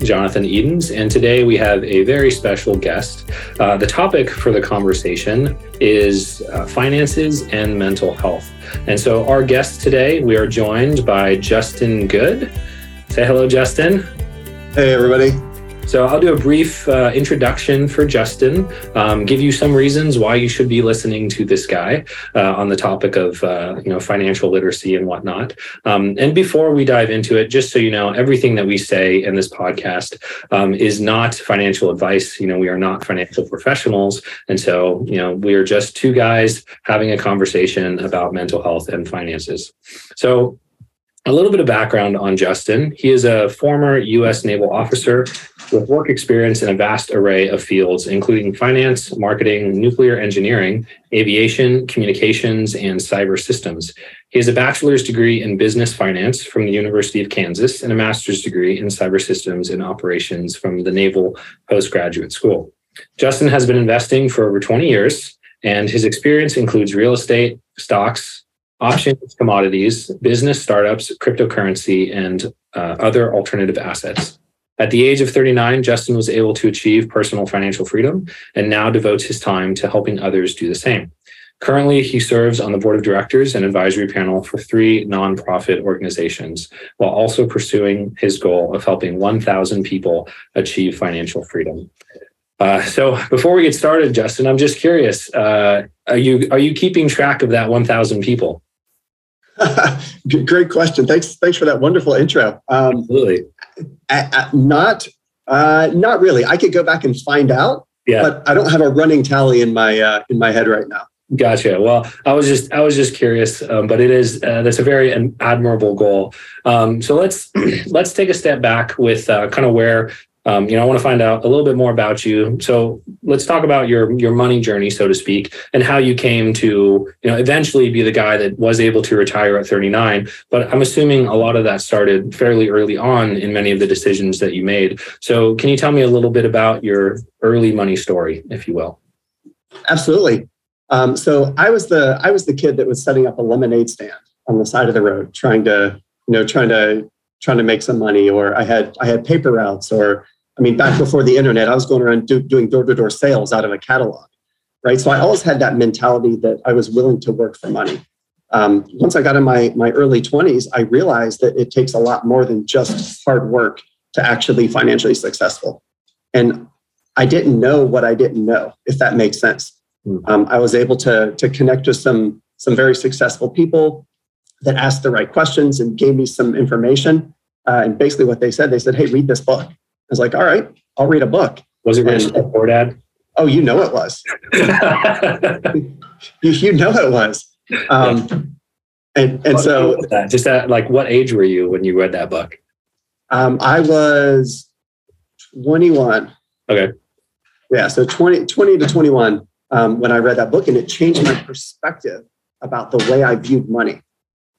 Jonathan Edens, and today we have a very special guest. Uh, the topic for the conversation is uh, finances and mental health. And so, our guest today, we are joined by Justin Goodwin. Say hello, Justin. Hey, everybody. So I'll do a brief uh, introduction for Justin, um, give you some reasons why you should be listening to this guy uh, on the topic of uh, you know financial literacy and whatnot. Um, and before we dive into it, just so you know, everything that we say in this podcast um, is not financial advice. You know, we are not financial professionals, and so you know we are just two guys having a conversation about mental health and finances. So a little bit of background on Justin. He is a former U.S. naval officer with work experience in a vast array of fields, including finance, marketing, nuclear engineering, aviation, communications, and cyber systems. He has a bachelor's degree in business finance from the University of Kansas and a master's degree in cyber systems and operations from the Naval Postgraduate School. Justin has been investing for over 20 years, and his experience includes real estate, stocks, options, commodities, business startups, cryptocurrency, and uh, other alternative assets. At the age of 39, Justin was able to achieve personal financial freedom and now devotes his time to helping others do the same. Currently, he serves on the board of directors and advisory panel for three nonprofit organizations, while also pursuing his goal of helping 1,000 people achieve financial freedom. Uh, so, before we get started, Justin, I'm just curious: uh, are you are you keeping track of that 1,000 people? Great question. Thanks. Thanks for that wonderful intro. Um, Absolutely. not, uh, not really. I could go back and find out. Yeah. But I don't have a running tally in my uh, in my head right now. Gotcha. Well, I was just I was just curious, um, but it is uh, that's a very admirable goal. Um, so let's let's take a step back with uh, kind of where um, you know, I want to find out a little bit more about you. So let's talk about your your money journey, so to speak, and how you came to, you know, eventually be the guy that was able to retire at 39. But I'm assuming a lot of that started fairly early on in many of the decisions that you made. So can you tell me a little bit about your early money story, if you will? Absolutely. Um, so I was the I was the kid that was setting up a lemonade stand on the side of the road, trying to, you know, trying to trying to make some money, or I had I had paper routes or I mean, back before the internet, I was going around do, doing door to door sales out of a catalog, right? So I always had that mentality that I was willing to work for money. Um, once I got in my, my early 20s, I realized that it takes a lot more than just hard work to actually financially successful. And I didn't know what I didn't know, if that makes sense. Hmm. Um, I was able to, to connect with some, some very successful people that asked the right questions and gave me some information. Uh, and basically, what they said, they said, Hey, read this book. I was like, all right, I'll read a book. Was it Rich Dad Poor Dad? Oh, you know it was. you, you know it was. Um, and and so just at like what age were you when you read that book? Um, I was 21. Okay. Yeah, so 20, 20 to 21 um, when I read that book, and it changed my perspective about the way I viewed money.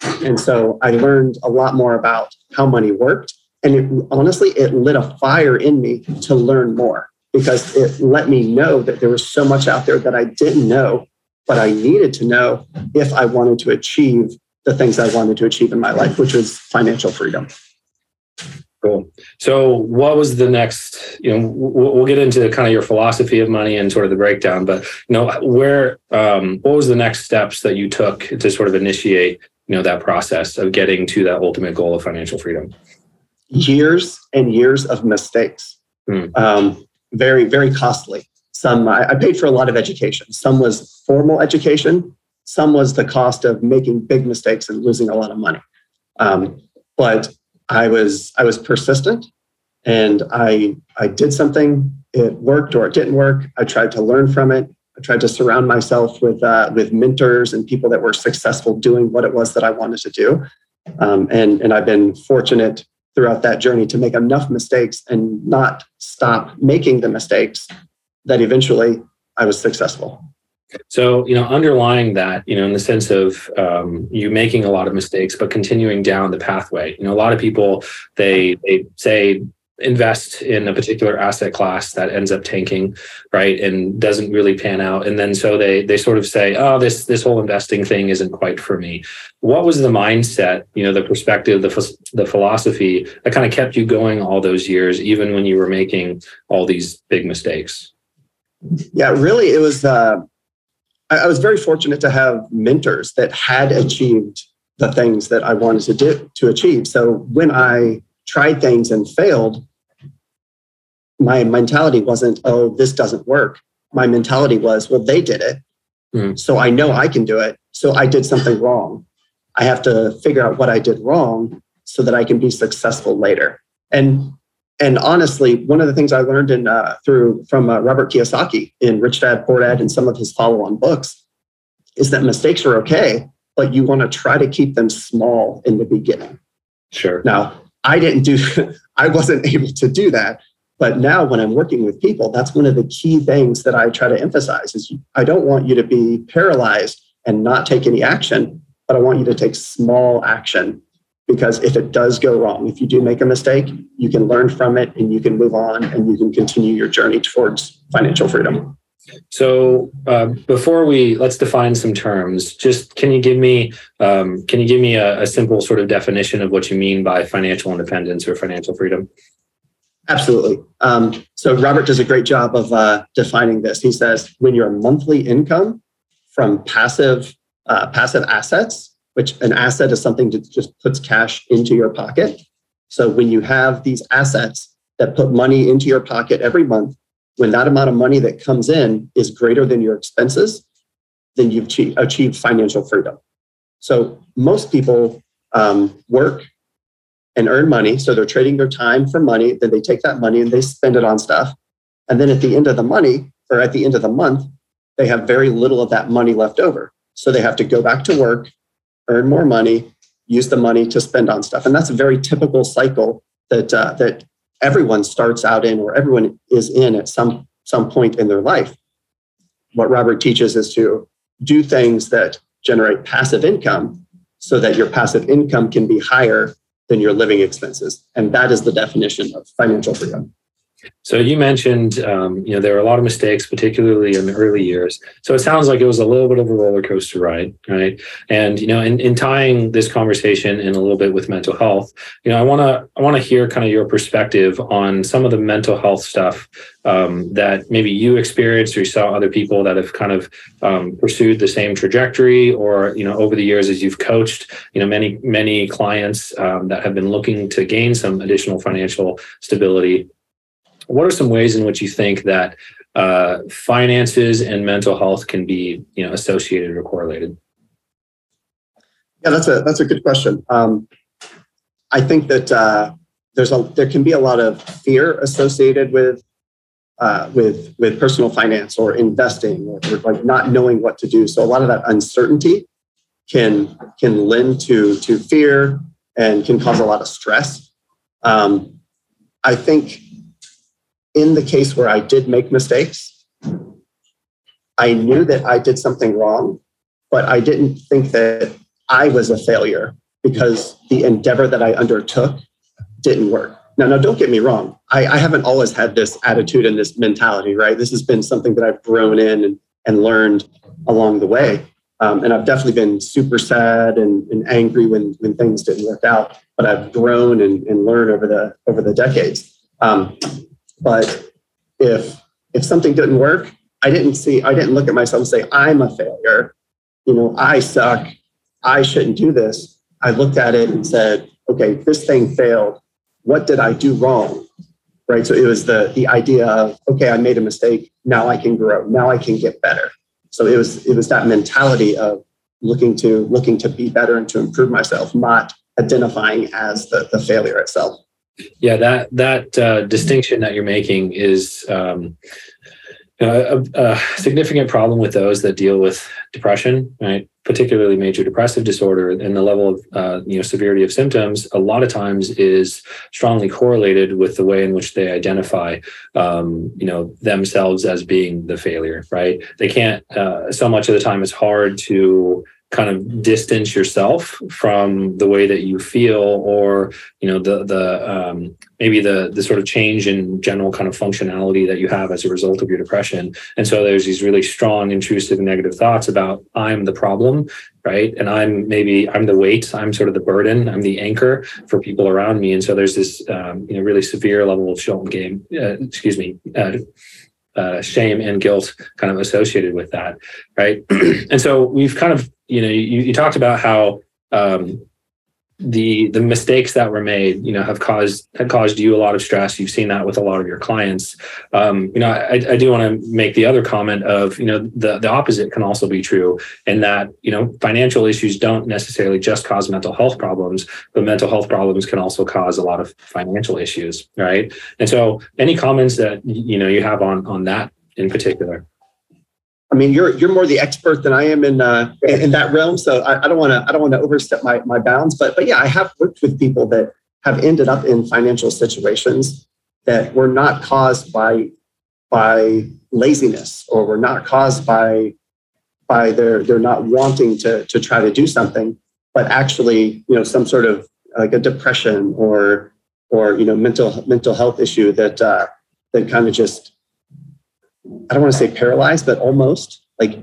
And so I learned a lot more about how money worked and it, honestly, it lit a fire in me to learn more because it let me know that there was so much out there that I didn't know, but I needed to know if I wanted to achieve the things I wanted to achieve in my life, which was financial freedom. Cool. So, what was the next? You know, we'll get into kind of your philosophy of money and sort of the breakdown. But you know, where um, what was the next steps that you took to sort of initiate you know that process of getting to that ultimate goal of financial freedom? Years and years of mistakes. Mm. Um, very, very costly. Some I, I, paid for a lot of education. Some was formal education. Some was the cost of making big mistakes and losing a lot of money. Um, but I was I was persistent, and I I did something. It worked or it didn't work. I tried to learn from it. I tried to surround myself with uh, with mentors and people that were successful doing what it was that I wanted to do. Um, and and I've been fortunate throughout that journey to make enough mistakes and not stop making the mistakes that eventually I was successful. So, you know, underlying that, you know, in the sense of um, you making a lot of mistakes, but continuing down the pathway. You know, a lot of people they they say invest in a particular asset class that ends up tanking right and doesn't really pan out. And then so they they sort of say oh this this whole investing thing isn't quite for me. What was the mindset you know the perspective the, the philosophy that kind of kept you going all those years even when you were making all these big mistakes? Yeah really it was uh, I, I was very fortunate to have mentors that had achieved the things that i wanted to do to achieve. So when i tried things and failed, my mentality wasn't, oh, this doesn't work. My mentality was, well, they did it. Mm. So I know I can do it. So I did something wrong. I have to figure out what I did wrong so that I can be successful later. And and honestly, one of the things I learned in uh, through from uh, Robert Kiyosaki in Rich Dad Poor Dad and some of his follow-on books is that mistakes are okay, but you want to try to keep them small in the beginning. Sure. Now, I didn't do, I wasn't able to do that. But now when I'm working with people, that's one of the key things that I try to emphasize is I don't want you to be paralyzed and not take any action, but I want you to take small action because if it does go wrong, if you do make a mistake, you can learn from it and you can move on and you can continue your journey towards financial freedom. So uh, before we let's define some terms. Just can you give me um, can you give me a, a, simple sort of definition of what you mean by financial independence or financial freedom? Absolutely. Um, so Robert does a great job of uh, defining this. He says when your monthly income from passive uh, passive assets, which an asset is something that just puts cash into your pocket. So when you have these assets that put money into your pocket every month when that amount of money that comes in is greater than your expenses, then you've achieved financial freedom. So most people um, work and earn money. So they're trading their time for money. Then they take that money and they spend it on stuff. And then at the end of the money or at the end of the month, they have very little of that money left over. So they have to go back to work, earn more money, use the money to spend on stuff. And that's a very typical cycle that uh, that everyone starts out in or everyone is in at some some point in their life. What robert teaches is to do things that generate passive income so that your passive income can be higher than your living expenses. And that is the definition of financial freedom so you mentioned, um, you know, there were a lot of mistakes, particularly in the early years. So it sounds like it was a little bit of a roller coaster ride, right? And you know, in, in tying this conversation in a little bit with mental health, you know, I want to I want to hear kind of your perspective on some of the mental health stuff um, that maybe you experienced or you saw other people that have kind of um, pursued the same trajectory, or you know, over the years as you've coached, you know, many many clients um, that have been looking to gain some additional financial stability what are some ways in which you think that uh, finances and mental health can be you know associated or correlated? Yeah that's a that's a good question. Um, i think that uh, there's a there can be a lot of fear associated with uh, with with personal finance or investing or, or, like not knowing what to do. So a lot of that uncertainty can can lend to to fear and can cause a lot of stress. Um, i think in the case where I did make mistakes, I knew that I did something wrong, but I didn't think that I was a failure because the endeavor that I undertook didn't work. Now, now don't get me wrong. I, I haven't always had this attitude and this mentality, right? This has been something that I've grown in and, and learned along the way. Um, and I've definitely been super sad and, and angry when, when things didn't work out, but I've grown and, and learned over the over the decades. Um, but if if something didn't work, I didn't see, I didn't look at myself and say, I'm a failure. You know, I suck. I shouldn't do this. I looked at it and said, okay, this thing failed. What did I do wrong? Right. So it was the the idea of, okay, I made a mistake. Now I can grow. Now I can get better. So it was it was that mentality of looking to looking to be better and to improve myself, not identifying as the, the failure itself. Yeah, that that uh, distinction that you're making is um, a, a, significant problem with those that deal with depression. Right, particularly major depressive disorder and the level of uh, you know severity of symptoms a lot of times is strongly correlated with the way in which they identify um, you know themselves as being the failure right they can't uh, so much of the time it's hard to kind of distance yourself from the way that you feel or you know the the um, maybe the the sort of change in general kind of functionality that you have as a result of your depression. And so there's these really strong intrusive negative thoughts about i'm the problem right? And i'm maybe i'm the weight i'm sort of the burden i'm the anchor for people around me. And so there's this um, you know really severe level of shame game uh, excuse me uh, uh, shame and guilt kind of associated with that, right? and so we've kind of, you know, you, you talked about how um, the the mistakes that were made you know have caused have caused you a lot of stress. You've seen that with a lot of your clients. Um, you know i, I do want to make the other comment of you know the the opposite can also be true in that you know financial issues don't necessarily just cause mental health problems but mental health problems can also cause a lot of financial issues right? And so any comments that you know you have on on that in particular I mean, you're you're more the expert than I am in uh, in that realm. So I, don't want to I don't want to overstep my my bounds. But but yeah, I have worked with people that have ended up in financial situations that were not caused by by laziness or were not caused by by their they're not wanting to to try to do something, but actually you know some sort of like a depression or or you know mental mental health issue that uh, that kind of just I don't want to say paralyzed, but almost like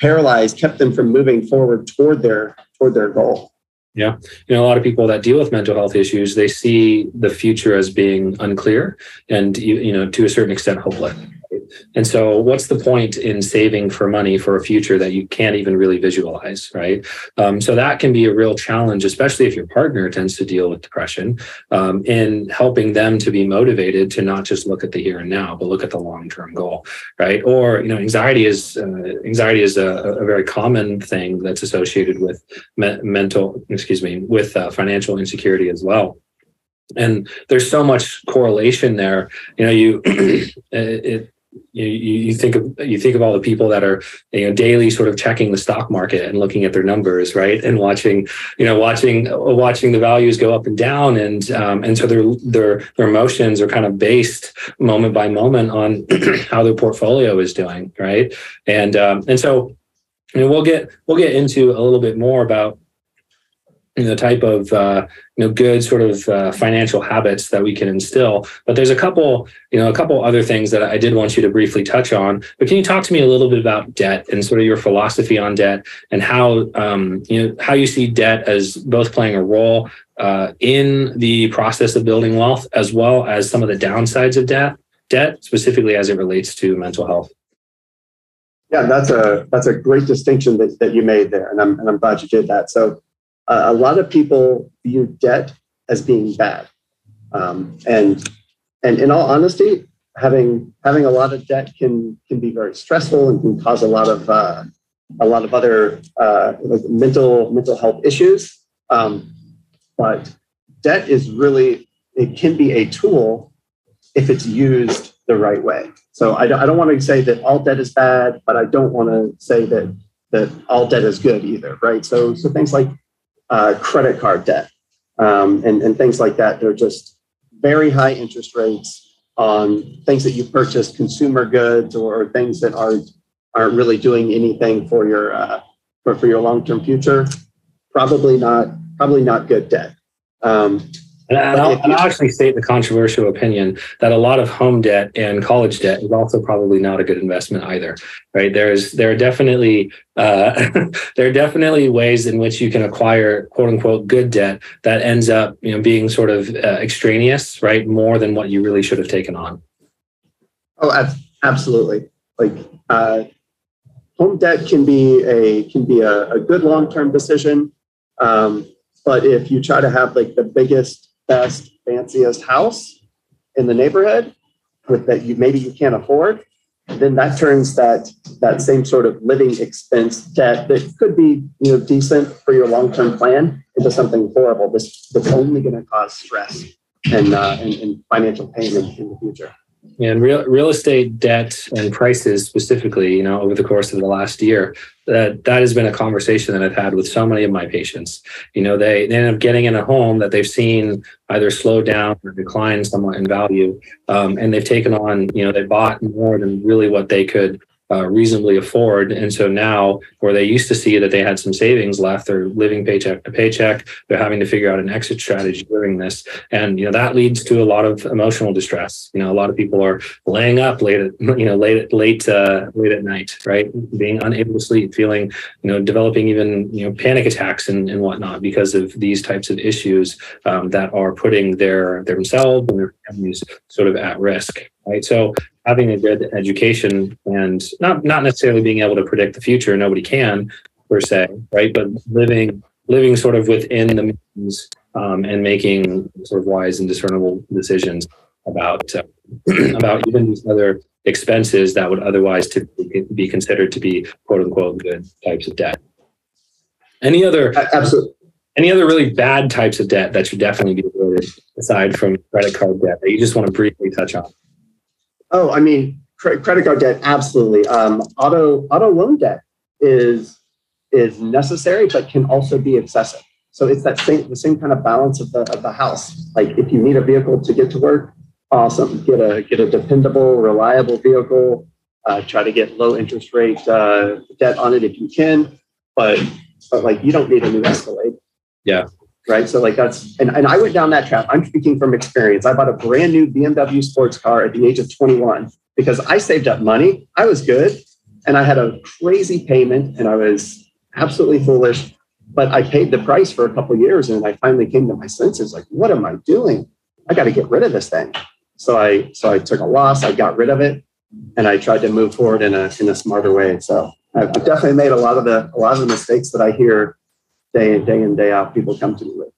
paralyzed, kept them from moving forward toward their toward their goal. Yeah. You know, a lot of people that deal with mental health issues, they see the future as being unclear and, you know, to a certain extent, hopeless. And so, what's the point in saving for money for a future that you can't even really visualize, right? Um, so, that can be a real challenge, especially if your partner tends to deal with depression, um, in helping them to be motivated to not just look at the here and now, but look at the long term goal, right? Or, you know, anxiety is uh, anxiety is a, a, very common thing that's associated with me- mental, excuse me, with uh, financial insecurity as well and there's so much correlation there you know you it, you, you think of you think of all the people that are you know daily sort of checking the stock market and looking at their numbers right? And watching you know watching watching the values go up and down. And um, and so their their their emotions are kind of based moment by moment on how their portfolio is doing right? And um, and so you know, we'll get we'll get into a little bit more about the type of uh, you know good sort of uh, financial habits that we can instill. But there's a couple you know a couple other things that i did want you to briefly touch on. But can you talk to me a little bit about debt and sort of your philosophy on debt and how um, you know how you see debt as both playing a role uh, in the process of building wealth as well as some of the downsides of debt debt specifically as it relates to mental health? Yeah that's a that's a great distinction that, that you made there and I'm, and I'm glad you did that. So uh, a lot of people view debt as being bad. Um, and and in all honesty, having having a lot of debt can can be very stressful and can cause a lot of uh, a lot of other uh, mental mental health issues. Um, but debt is really it can be a tool if it's used the right way. So I don't, I don't want to say that all debt is bad, but I don't want to say that that all debt is good either, right? So so things like uh, credit card debt um, and, and things like that. They're just very high interest rates on things that you purchase, consumer goods, or things that aren't aren't really doing anything for your uh, for, for your long term future. Probably not. Probably not good debt. Um, and, I'll, and I'll, actually state the controversial opinion that a lot of home debt and college debt is also probably not a good investment either. Right? There's there are definitely uh, there are definitely ways in which you can acquire quote unquote good debt that ends up you know being sort of uh, extraneous, right? More than what you really should have taken on. Oh, absolutely. Like uh, home debt can be a can be a, a good long term decision. Um, but if you try to have like the biggest best, fanciest house in the neighborhood with that you maybe you can't afford, then that turns that that same sort of living expense debt that could be you know decent for your long term plan into something horrible. This that's only going to cause stress and, uh, and, and financial pain in, in the future. And real real estate debt and prices specifically, you know, over the course of the last year, that that has been a conversation that I've had with so many of my patients. You know, they, they end up getting in a home that they've seen either slow down or decline somewhat in value, um, and they've taken on, you know, they bought more than really what they could uh, reasonably afford. And so now, where they used to see that they had some savings left, they're living paycheck to paycheck. They're having to figure out an exit strategy during this, and you know that leads to a lot of emotional distress. You know, a lot of people are laying up late at you know late late uh, late at night, right? Being unable to sleep, feeling you know developing even you know panic attacks and, and whatnot because of these types of issues um, that are putting their themselves and their families sort of at risk right? So having a good education and not not necessarily being able to predict the future, nobody can per se, right? But living living sort of within the means um, and making sort of wise and discernible decisions about uh, about even these other expenses that would otherwise typically be considered to be quote unquote good types of debt. Any other absolutely any other really bad types of debt that should definitely be avoided aside from credit card debt that you just want to briefly touch on? Oh, I mean, credit card debt, absolutely. Um, auto auto loan debt is is necessary, but can also be excessive. So it's that same the same kind of balance of the of the house. Like if you need a vehicle to get to work, awesome. Get a get a dependable, reliable vehicle. Uh, try to get low interest rate uh, debt on it if you can, but but like you don't need a new Escalade. Yeah right? So like that's and, and I went down that trap. I'm speaking from experience. I bought a brand new BMW sports car at the age of 21 because I saved up money. I was good and I had a crazy payment and I was absolutely foolish. But I paid the price for a couple years and I finally came to my senses like, what am I doing? I got to get rid of this thing. So I so I took a loss, I got rid of it, and I tried to move forward in a in a smarter way. So I've definitely made a lot of the a lot of the mistakes that I hear day in, day in, day out, people come to me with.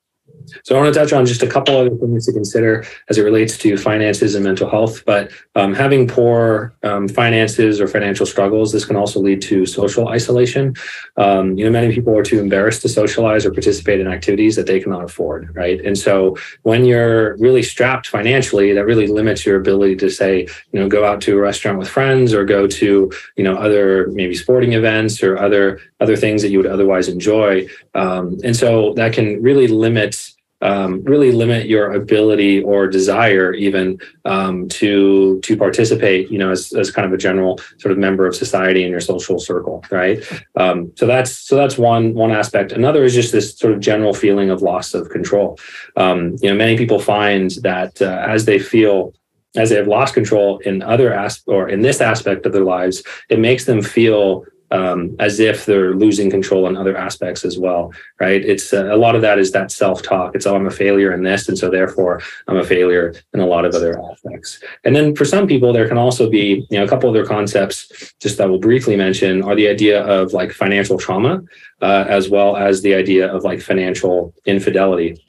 So I want to touch on just a couple other things to consider as it relates to finances and mental health. But um, having poor um, finances or financial struggles, this can also lead to social isolation. Um, you know, many people are too embarrassed to socialize or participate in activities that they cannot afford, right? And so when you're really strapped financially, that really limits your ability to say, you know, go out to a restaurant with friends or go to, you know, other maybe sporting events or other other things that you would otherwise enjoy. Um, and so that can really limit um, really limit your ability or desire even um, to to participate you know as, as kind of a general sort of member of society in your social circle right? Um, so that's so that's one one aspect. Another is just this sort of general feeling of loss of control. Um, you know many people find that uh, as they feel as they have lost control in other aspects or in this aspect of their lives it makes them feel um, as if they're losing control in other aspects as well, right? It's uh, a lot of that is that self talk. It's, oh, I'm a failure in this. And so therefore I'm a failure in a lot of other aspects. And then for some people, there can also be, you know, a couple other concepts just that we'll briefly mention are the idea of like financial trauma, uh, as well as the idea of like financial infidelity.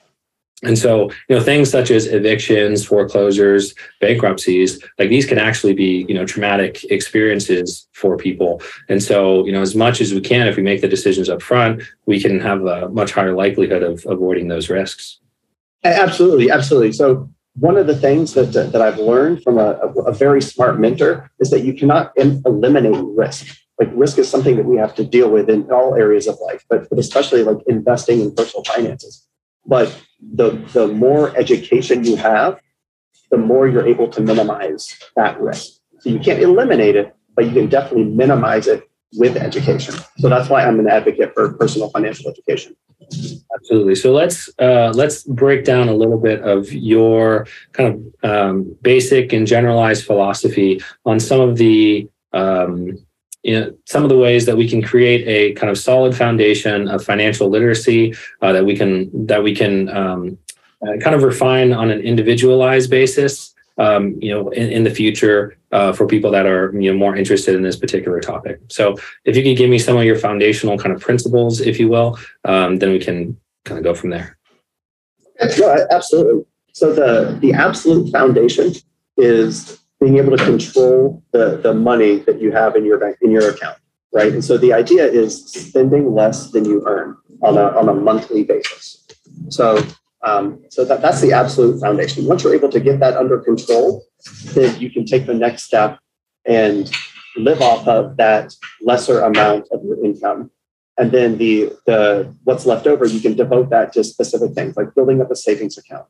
And so, you know, things such as evictions, foreclosures, bankruptcies, like these can actually be, you know, traumatic experiences for people. And so, you know, as much as we can, if we make the decisions up front, we can have a much higher likelihood of avoiding those risks. Absolutely, absolutely. So, one of the things that that, I've learned from a, a very smart mentor is that you cannot eliminate risk. Like risk is something that we have to deal with in all areas of life, but, but especially like investing in personal finances. But the, the more education you have, the more you're able to minimize that risk. So you can't eliminate it, but you can definitely minimize it with education. So that's why I'm an advocate for personal financial education. Absolutely. So let's uh, let's break down a little bit of your kind of um, basic and generalized philosophy on some of the um, you know, some of the ways that we can create a kind of solid foundation of financial literacy uh, that we can that we can um, uh, kind of refine on an individualized basis. Um, you know, in, in the future uh, for people that are you know more interested in this particular topic. So, if you could give me some of your foundational kind of principles, if you will, um, then we can kind of go from there. Yeah, absolutely. So the the absolute foundation is being able to control the, the money that you have in your bank in your account right and so the idea is spending less than you earn on a, on a monthly basis so Um, so that, that's the absolute foundation. Once you're able to get that under control, then you can take the next step and live off of that lesser amount of your income. And then the the what's left over, you can devote that to specific things like building up a savings account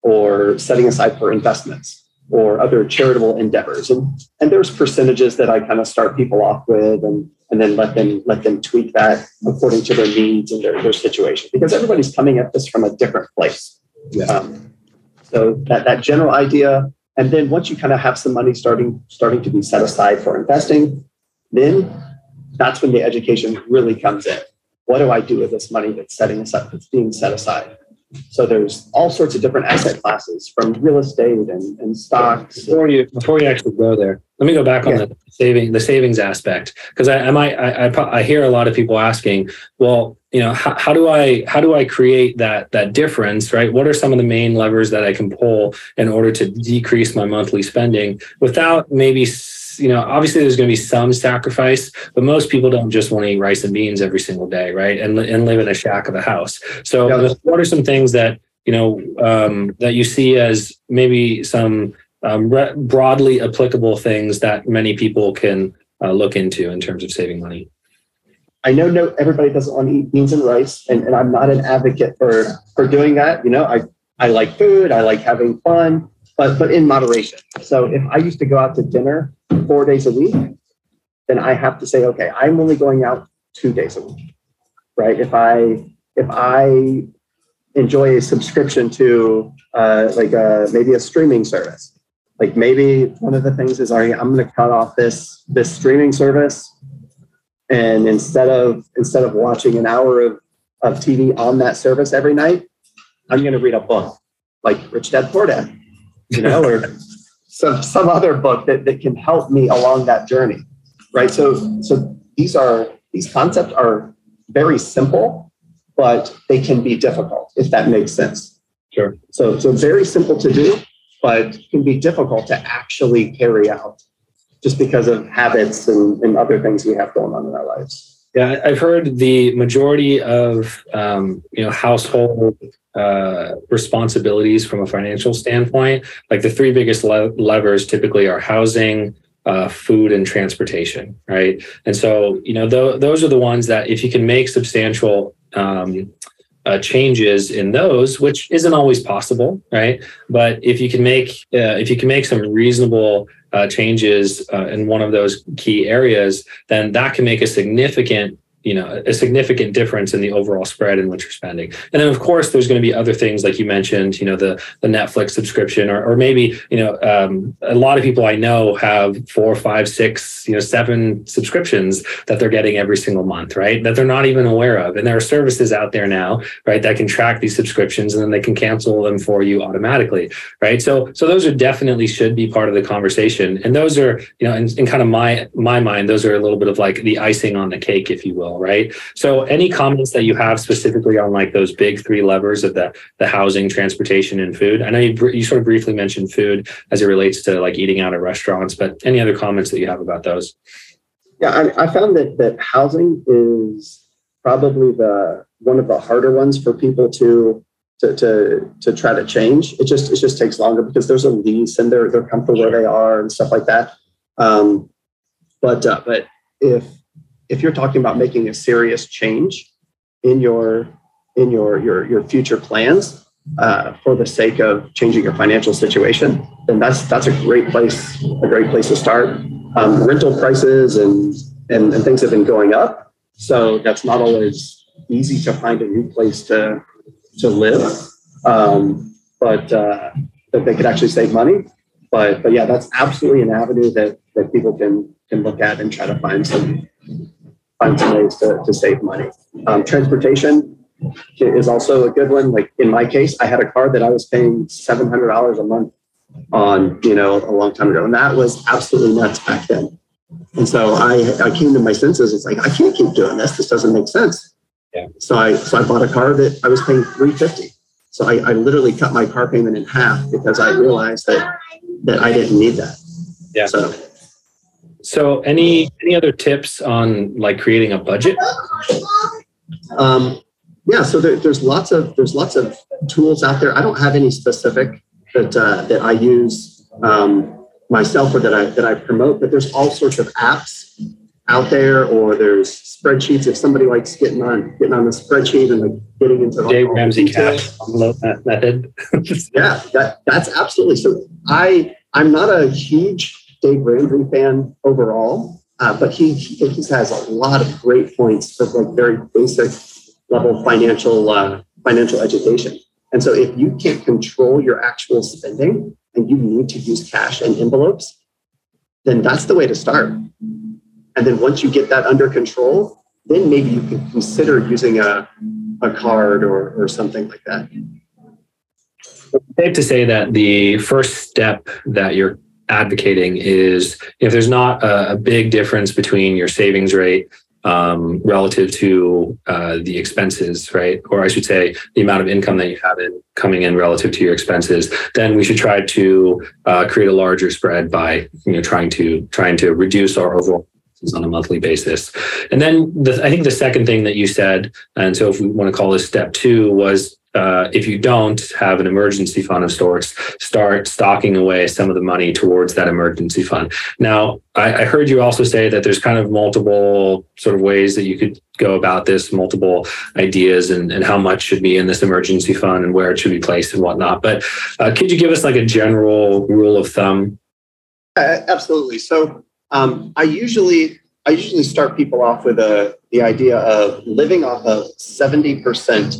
or setting aside for investments or other charitable endeavors. And and there's percentages that I kind of start people off with and and then let them let them tweak that according to their needs and their, their situation because everybody's coming at this from a different place. Yeah. Um, so that that general idea, and then once you kind of have some money starting starting to be set aside for investing, then that's when the education really comes in. What do I do with this money that's setting aside, that's being set aside? So there's all sorts of different asset classes from real estate and, and stocks. Before you before you actually go there, let me go back on Yeah. the saving the savings aspect because I, I might I, I I hear a lot of people asking, well, you know, how, how do I how do I create that that difference, right? What are some of the main levers that I can pull in order to decrease my monthly spending without maybe you know obviously there's going to be some sacrifice but most people don't just want to eat rice and beans every single day right and, and live in a shack of a house so Yeah. what are some things that you know um, that you see as maybe some um, re- broadly applicable things that many people can uh, look into in terms of saving money. I know no everybody doesn't want to eat beans and rice, and, and I'm not an advocate for for doing that. You know, I I like food, I like having fun, but but in moderation. So if I used to go out to dinner four days a week, then I have to say, okay, I'm only going out two days a week, right? If I if I enjoy a subscription to uh, like a, maybe a streaming service, like maybe one of the things is, all right, I'm going to cut off this this streaming service and instead of instead of watching an hour of, of tv on that service every night i'm going to read a book like rich dad poor dad you know or some some other book that, that can help me along that journey right so so these are these concepts are very simple but they can be difficult if that makes sense Sure. so so very simple to do but can be difficult to actually carry out just because of habits and, and other things we have going on in our lives. Yeah, I've heard the majority of um, you know household uh, responsibilities from a financial standpoint, like the three biggest le- levers typically are housing, uh, food, and transportation, right? And so you know th- those are the ones that if you can make substantial um, uh, changes in those, which isn't always possible, right? But if you can make uh, if you can make some reasonable uh, changes in one of those key areas, then that can make a significant you know a significant difference in the overall spread in which you're spending. And then of course there's going to be other things like you mentioned you know the the netflix subscription or, or maybe you know um, a lot of people i know have four five six you know seven subscriptions that they're getting every single month right? That they're not even aware of. And there are services out there now right that can track these subscriptions and then they can cancel them for you automatically right? So so those are definitely should be part of the conversation. And those are you know in, in kind of my my mind those are a little bit of like the icing on the cake if you will right so any comments that you have specifically on like those big three levers of the the housing transportation and food i know you, br- you sort of briefly mentioned food as it relates to like eating out at restaurants but any other comments that you have about those Yeah, I, I found that that housing is probably the one of the harder ones for people to to to to try to change. It just it just takes longer because there's a lease and they're they're comfortable where they are and stuff like that. Um, but uh, but if if you're talking about making a serious change in your in your your your future plans uh, for the sake of changing your financial situation, then that's that's a great place a great place to start. Um, rental prices and, and and things have been going up, so that's not always easy to find a new place to to live. Um, but uh, that they could actually save money. But but yeah, that's absolutely an avenue that that people can can look at and try to find some find some ways to, to save money. Um, transportation is also a good one. Like in my case, I had a car that I was paying seven hundred dollars a month on, you know, a long time ago, and that was absolutely nuts back then. And so I I came to my senses. It's like I can't keep doing this. This doesn't make sense. Yeah. So I so I bought a car that I was paying three fifty. So I, I literally cut my car payment in half because I realized that that I didn't need that. Yeah. So so any any other tips on like creating a budget Um, yeah, so there, there's lots of there's lots of tools out there. I don't have any specific that uh, that I use um, myself or that I that I promote, but there's all sorts of apps out there, or there's spreadsheets. If somebody likes getting on getting on the spreadsheet and like getting into Dave Ramsey cash method. Yeah, that that's absolutely so. I I'm not a huge Dave Ramsey fan overall, uh, but he he he has a lot of great points for like very basic level financial uh, financial education. And so if you can't control your actual spending and you need to use cash and envelopes, then that's the way to start. And then once you get that under control, then maybe you can consider using a, a card or, or something like that. It's safe to say that the first step that you're advocating is if there's not a, a big difference between your savings rate um, relative to uh, the expenses, right? Or I should say, the amount of income that you have in coming in relative to your expenses, then we should try to uh, create a larger spread by you know trying to trying to reduce our overall on a monthly basis. And then the, I think the second thing that you said, and so if we want to call this step two, was uh, if you don't have an emergency fund of sorts, start stocking away some of the money towards that emergency fund. Now, I, I heard you also say that there's kind of multiple sort of ways that you could go about this, multiple ideas, and, and how much should be in this emergency fund and where it should be placed and whatnot. But uh, could you give us like a general rule of thumb? Uh, absolutely. So um, I usually I usually start people off with a the idea of living off of seventy percent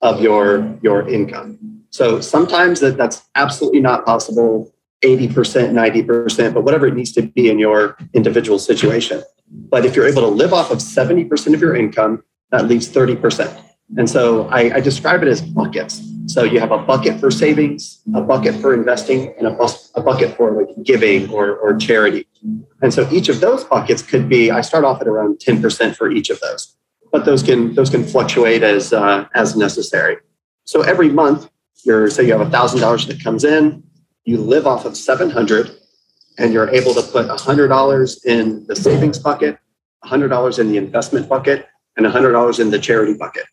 of your your income. So sometimes that, that's absolutely not possible. 80%, 90%, but whatever it needs to be in your individual situation. But if you're able to live off of 70% of your income, that leaves 30%. And so I, I describe it as buckets. So you have a bucket for savings, a bucket for investing, and a, bus, a bucket for like giving or, or charity. And so each of those buckets could be, I start off at around 10% for each of those, but those can those can fluctuate as uh, as necessary. So every month, you're say you have thousand dollars that comes in, you live off of 700 and you're able to put $100 in the savings bucket, $100 in the investment bucket, and $100 in the charity bucket.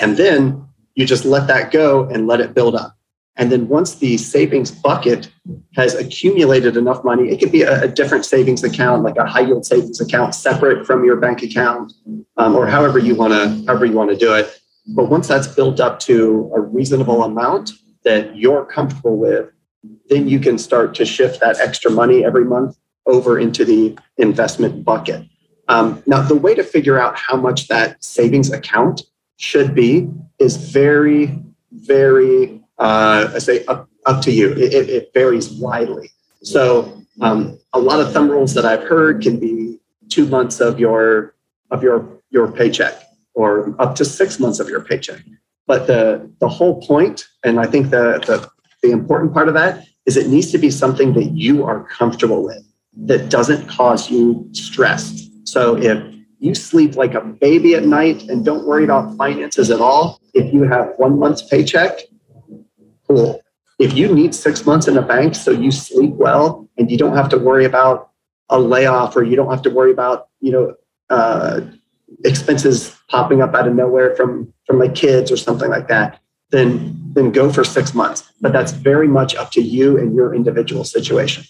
And then you just let that go and let it build up. And then once the savings bucket has accumulated enough money, it could be a, a different savings account, like a high yield savings account, separate from your bank account, um, or however you want to however you want to do it. But once that's built up to a reasonable amount that you're comfortable with, then you can start to shift that extra money every month over into the investment bucket. Um, now, the way to figure out how much that savings account should be is very, very, uh, I say, up, up to you. It, it, varies widely. So, um, a lot of thumb rules that I've heard can be two months of your of your your paycheck, or up to six months of your paycheck. But the the whole point, and I think the the the important part of that is it needs to be something that you are comfortable with that doesn't cause you stress. So if you sleep like a baby at night and don't worry about finances at all, if you have one month's paycheck. If you need six months in a bank so you sleep well and you don't have to worry about a layoff or you don't have to worry about, you know, uh, expenses popping up out of nowhere from from like kids or something like that, then then go for six months. But that's very much up to you and your individual situation.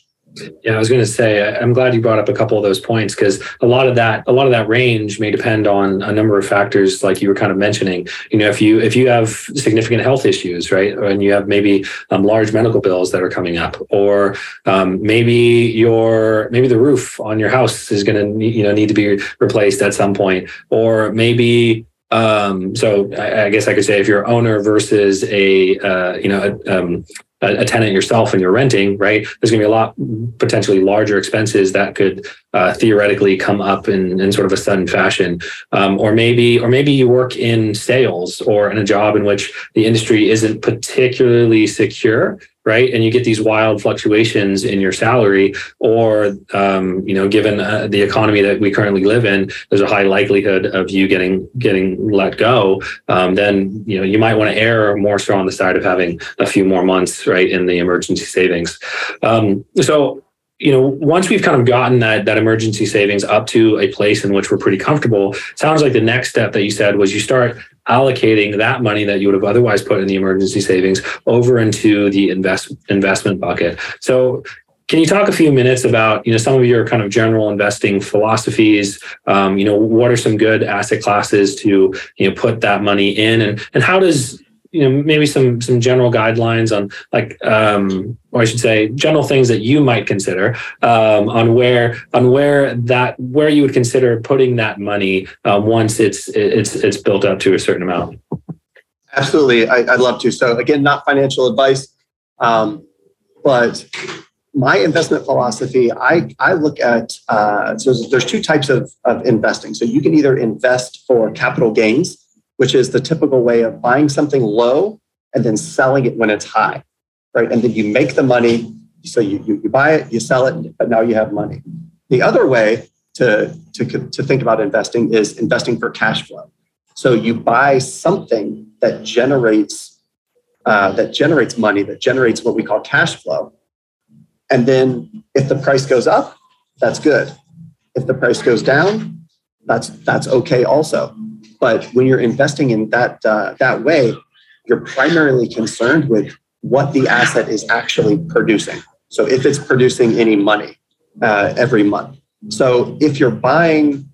Yeah, I was going to say I'm glad you brought up a couple of those points because a lot of that a lot of that range may depend on a number of factors like you were kind of mentioning. You know, if you if you have significant health issues, right, and you have maybe um, large medical bills that are coming up, or um, maybe your maybe the roof on your house is going to you know need to be replaced at some point, or maybe um, so I, I, guess I could say if you're owner versus a uh, you know a, um, a, tenant yourself and you're renting, right? There's going to be a lot potentially larger expenses that could uh, theoretically come up in, in sort of a sudden fashion, um, or maybe or maybe you work in sales or in a job in which the industry isn't particularly secure, right? And you get these wild fluctuations in your salary, or um, you know, given uh, the economy that we currently live in, there's a high likelihood of you getting getting let go. Um, then you know you might want to err more so on the side of having a few more months, right, in the emergency savings. Um, so you know, once we've kind of gotten that that emergency savings up to a place in which we're pretty comfortable, sounds like the next step that you said was you start allocating that money that you would have otherwise put in the emergency savings over into the invest investment bucket. So can you talk a few minutes about you know some of your kind of general investing philosophies? Um, you know, what are some good asset classes to you know put that money in, and and how does you know maybe some some general guidelines on like um or i should say general things that you might consider um on where on where that where you would consider putting that money uh, once it's it's it's built up to a certain amount. Absolutely. I, would love to. So again not financial advice um, but my investment philosophy i i look at uh, so there's two types of, of investing. So you can either invest for capital gains which is the typical way of buying something low and then selling it when it's high, right? And then you make the money. So you, you, you buy it, you sell it, but now you have money. The other way to, to, to think about investing is investing for cash flow. So you buy something that generates uh, that generates money, that generates what we call cash flow. And then if the price goes up, that's good. If the price goes down, that's that's okay also. But when you're investing in that uh, that way, you're primarily concerned with what the asset is actually producing. So if it's producing any money uh, every month. So if you're buying,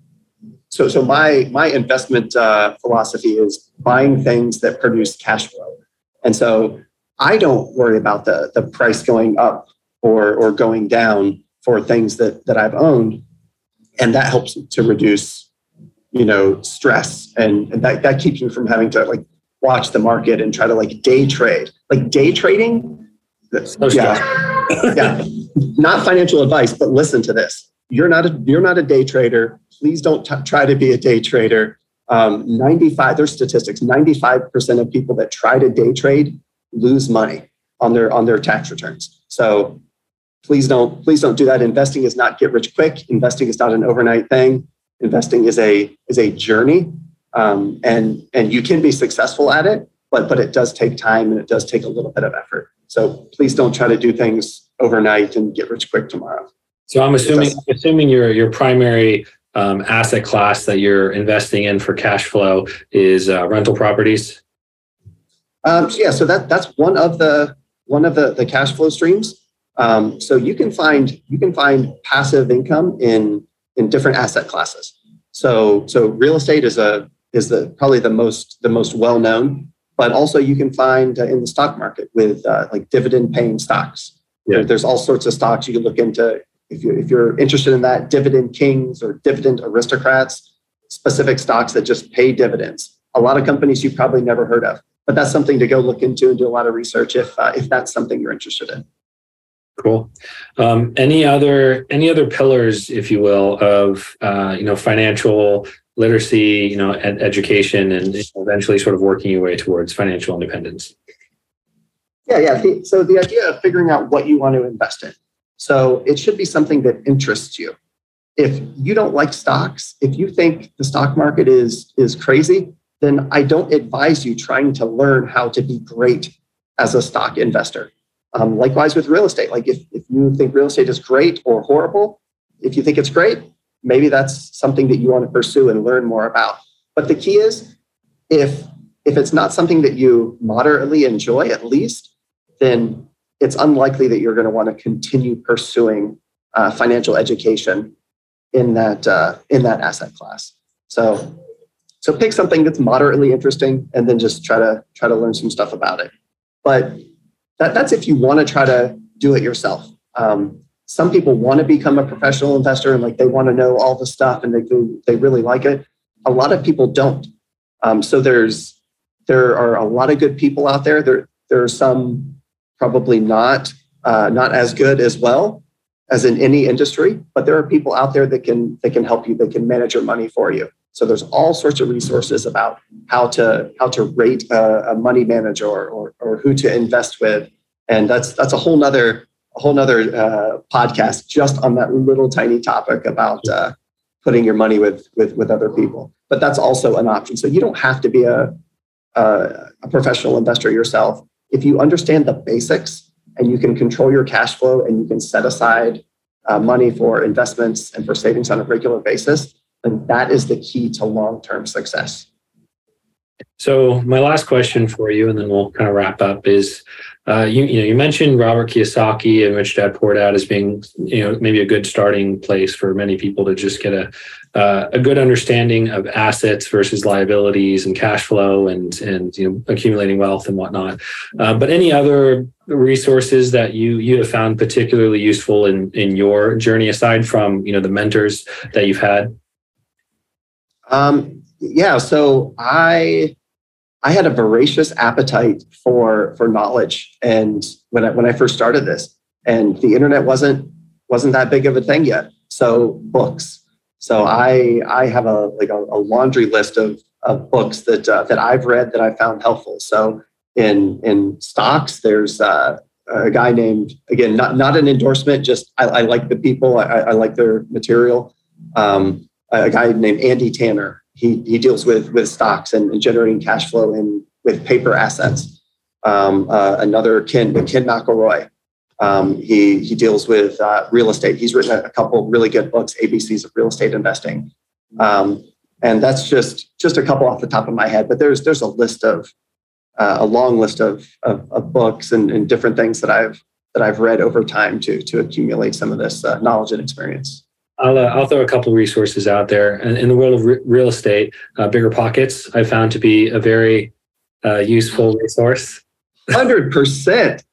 so so my my investment uh, philosophy is buying things that produce cash flow, and so I don't worry about the the price going up or or going down for things that that I've owned, and that helps to reduce you know stress and, and that, that keeps you from having to like watch the market and try to like day trade. Like day trading? No yeah, yeah. Not financial advice but listen to this. You're not a you're not a day trader. Please don't t- try to be a day trader. Um, 95 there's statistics. 95% of people that try to day trade lose money on their on their tax returns. So please don't please don't do that. Investing is not get rich quick. Investing is not an overnight thing investing is a is a journey um, and and you can be successful at it but but it does take time and it does take a little bit of effort. So please don't try to do things overnight and get rich quick tomorrow. So i'm assuming assuming your your primary um, asset class that you're investing in for cash flow is uh, rental properties? Um, so yeah so that that's one of the one of the the cash flow streams. Um, so you can find you can find passive income in in different asset classes. So, so real estate is a is the probably the most the most well known, but also you can find uh, in the stock market with uh, like dividend paying stocks. Yeah. There's all sorts of stocks you can look into if you if you're interested in that dividend kings or dividend aristocrats, specific stocks that just pay dividends. A lot of companies you've probably never heard of, but that's something to go look into and do a lot of research if uh, if that's something you're interested in. Cool. Um, any other any other pillars, if you will, of uh, you know financial literacy, you know, ed- education, and eventually sort of working your way towards financial independence? Yeah, yeah. So the idea of figuring out what you want to invest in. So it should be something that interests you. If you don't like stocks, if you think the stock market is is crazy, then I don't advise you trying to learn how to be great as a stock investor um, likewise with real estate. Like if, if you think real estate is great or horrible, if you think it's great, maybe that's something that you want to pursue and learn more about. But the key is if if it's not something that you moderately enjoy at least, then it's unlikely that you're going to want to continue pursuing uh, financial education in that uh, in that asset class. So so pick something that's moderately interesting and then just try to try to learn some stuff about it. But that, that's if you want to try to do it yourself. Um, some people want to become a professional investor and like they want to know all the stuff and they they really like it. A lot of people don't. Um, so there's there are a lot of good people out there. There there are some probably not uh, not as good as well as in any industry, but there are people out there that can that can help you. They can manage your money for you. So there's all sorts of resources about how to how to rate a, a money manager or, or, or who to invest with, and that's that's a whole nother a whole nother uh, podcast just on that little tiny topic about uh, putting your money with with with other people. But that's also an option. So you don't have to be a a, a professional investor yourself if you understand the basics and you can control your cash flow and you can set aside uh, money for investments and for savings on a regular basis, then that is the key to long term success. So my last question for you, and then we'll kind of wrap up, is uh, you, you know you mentioned Robert Kiyosaki and Rich Dad Poor Dad as being you know maybe a good starting place for many people to just get a uh, a good understanding of assets versus liabilities and cash flow and and you know accumulating wealth and whatnot. Uh, but any other resources that you you have found particularly useful in in your journey aside from you know the mentors that you've had? Um, yeah, so I I had a voracious appetite for for knowledge, and when I when I first started this, and the internet wasn't wasn't that big of a thing yet. So books. So I I have a like a, a laundry list of of books that uh, that I've read that I found helpful. So in in stocks, there's uh, a guy named again not not an endorsement, just I, I like the people, I, I like their material. Um, a guy named Andy Tanner he, he deals with with stocks and, and generating cash flow in with paper assets. Um, uh, another Ken, Ken McElroy, um, he he deals with uh, real estate. He's written a, a, couple really good books, ABCs of real estate investing, um, and that's just just a couple off the top of my head. But there's there's a list of uh, a long list of of, of books and, and, different things that I've that I've read over time to to accumulate some of this uh, knowledge and experience. I'll, uh, I'll throw a couple of resources out there. In, in the world of re- real estate, uh, Bigger Pockets I found to be a very uh, useful resource. Hundred percent.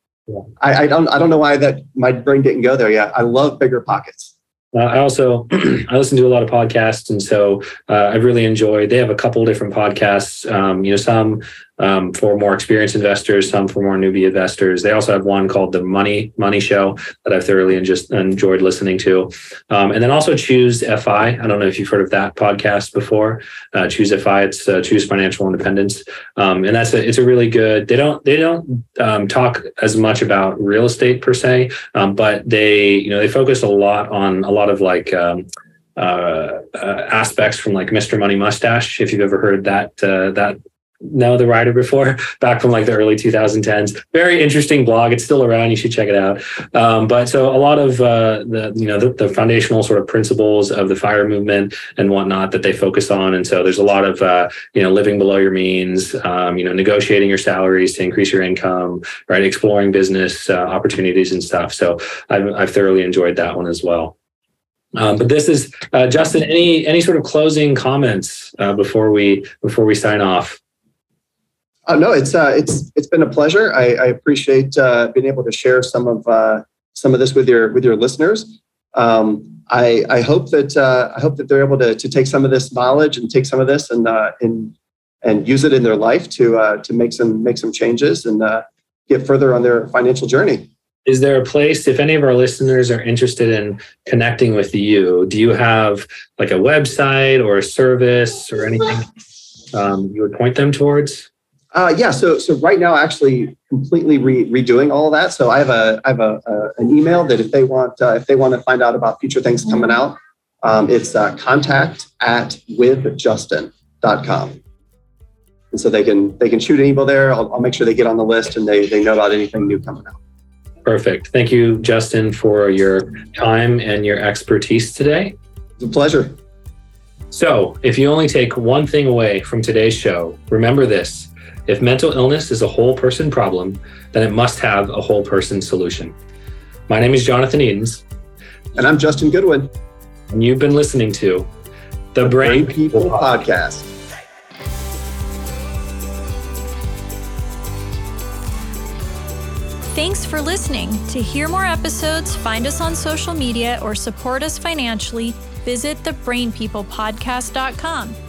I, I don't I don't know why that my brain didn't go there yet. I love Bigger Pockets. Uh, I also I listen to a lot of podcasts, and so uh, I've really enjoyed. They have a couple different podcasts. Um, you know, some um, for more experienced investors, some for more newbie investors. They also have one called the Money Money Show that I've thoroughly and just enjoyed listening to. Um, and then also Choose FI. I don't know if you've heard of that podcast before. Uh, Choose FI. It's uh, Choose Financial Independence, um, and that's a it's a really good. They don't they don't um, talk as much about real estate per se, um, but they you know they focus a lot on a lot of like. Um, uh, uh, aspects from like Mr. Money Mustache, if you've ever heard that uh, that know the writer before, back from like the early 2010s. Very interesting blog. It's still around. You should check it out. Um, but so a lot of uh, the you know the, the, foundational sort of principles of the fire movement and whatnot that they focus on. And so there's a lot of uh, you know living below your means, um, you know negotiating your salaries to increase your income, right? Exploring business uh, opportunities and stuff. So I've, I've thoroughly enjoyed that one as well. Um, but this is uh, Justin. Any any sort of closing comments uh, before we before we sign off? Uh, no, it's uh, it's it's been a pleasure. I, I appreciate uh, being able to share some of uh, some of this with your with your listeners. Um, I, I hope that uh, I hope that they're able to, to take some of this knowledge and take some of this and uh, and and use it in their life to to make some make some changes and get further on their financial journey. Is there a place if any of our listeners are interested in connecting with you? Do you have like a website or a service or anything um, you would point them towards? Uh, yeah, so so right now, actually, completely re- redoing all of that. So I have a I have a, a an email that if they want uh, if they want to find out about future things coming out, um, it's uh, contact at withjustin.com. And so they can they can shoot an email there. I'll, I'll make sure they get on the list and they they know about anything new coming out. Perfect. Thank you, Justin, for your time and your expertise today. It's a pleasure. So, if you only take one thing away from today's show, remember this if mental illness is a whole person problem, then it must have a whole person solution. My name is Jonathan Edens. And I'm Justin Goodwin. And you've been listening to the Brain, Brain People, People Podcast. Thanks for listening. To hear more episodes, find us on social media, or support us financially, visit thebrainpeoplepodcast.com.